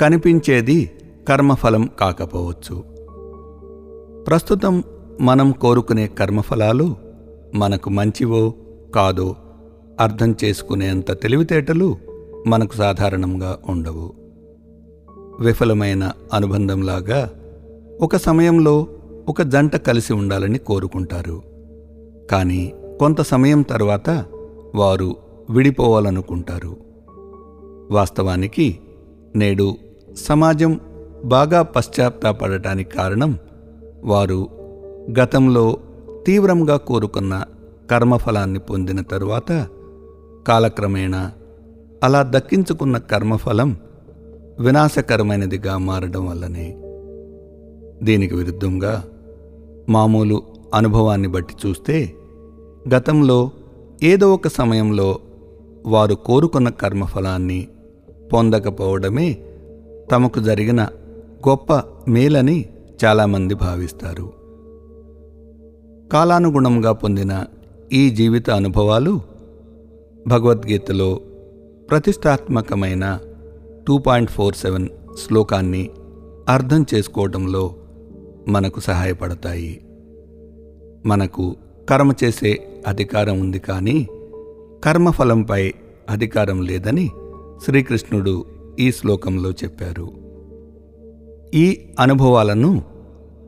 కనిపించేది కర్మఫలం కాకపోవచ్చు. ప్రస్తుతం మనం కోరుకునే కర్మఫలాలు మనకు మంచివో కాదో అర్థం చేసుకునేంత తెలివితేటలు మనకు సాధారణంగా ఉండవు. విఫలమైన అనుబంధంలాగా ఒక సమయంలో ఒక జంట కలిసి ఉండాలని కోరుకుంటారు. కానీ కొంత సమయం తర్వాత వారు విడిపోవాలనుకుంటారు. వాస్తవానికి నేడు సమాజం బాగా పశ్చాత్తాపడటానికి కారణం వారు గతంలో తీవ్రంగా కోరుకున్న కర్మఫలాన్ని పొందిన తరువాత కాలక్రమేణా అలా దక్కించుకున్న కర్మఫలం వినాశకరమైనదిగా మారడం వల్లనే. దీనికి విరుద్ధంగా మామూలు అనుభవాన్ని బట్టి చూస్తే గతంలో ఏదో ఒక సమయంలో వారు కోరుకున్న కర్మఫలాన్ని పొందకపోవడమే తమకు జరిగిన గొప్ప మేలని చాలామంది భావిస్తారు. కాలానుగుణంగా పొందిన ఈ జీవిత అనుభవాలు భగవద్గీతలో ప్రతిష్టాత్మకమైన టూ పాయింట్ ఫోర్ సెవెన్ శ్లోకాన్ని అర్థం చేసుకోవడంలో మనకు సహాయపడతాయి. మనకు కర్మ చేసే అధికారం ఉంది కానీ కర్మఫలంపై అధికారం లేదని శ్రీకృష్ణుడు ఈ శ్లోకంలో చెప్పారు. ఈ అనుభవాలను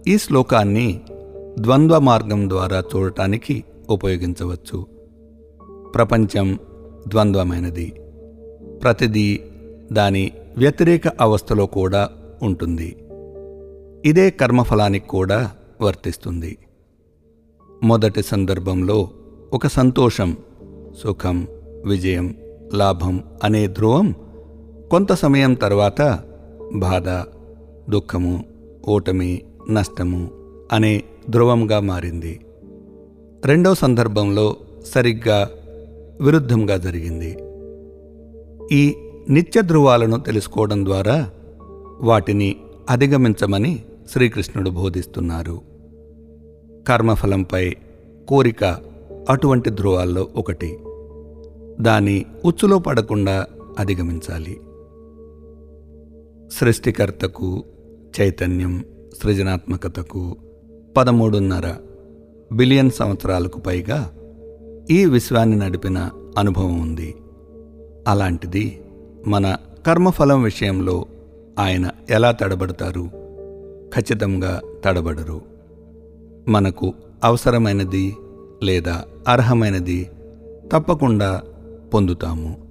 ఈ శ్లోకాన్ని ద్వంద్వ మార్గం ద్వారా చూడటానికి ఉపయోగించవచ్చు. ప్రపంచం ద్వంద్వమైనది. ప్రతిదీ దాని వ్యతిరేక అవస్థలో కూడా ఉంటుంది. ఇదే కర్మఫలానికి కూడా వర్తిస్తుంది. మొదటి సందర్భంలో ఒక సంతోషం సుఖం విజయం లాభం అనే ధ్రువం కొంత సమయం తర్వాత బాధ దుఃఖము ఓటమి నష్టము అనే ధ్రువంగా మారింది. రెండో సందర్భంలో సరిగ్గా విరుద్ధంగా జరిగింది. ఈ నిత్య ధ్రువాలను తెలుసుకోవడం ద్వారా వాటిని అధిగమించమని శ్రీకృష్ణుడు బోధిస్తున్నారు. కర్మఫలంపై కోరిక అటువంటి ధ్రువాల్లో ఒకటి. దాని ఉచ్చులో పడకుండా అధిగమించాలి. సృష్టికర్తకు చైతన్యం సృజనాత్మకతకు పదమూడున్నర బిలియన్ సంవత్సరాలకు పైగా ఈ విశ్వాన్ని నడిపిన అనుభవం ఉంది. అలాంటిది మన కర్మఫలం విషయంలో ఆయన ఎలా తడబడతారు? ఖచ్చితంగా తడబడరు. మనకు అవసరమైనది లేదా అర్హమైనది తప్పకుండా పొందుతాము.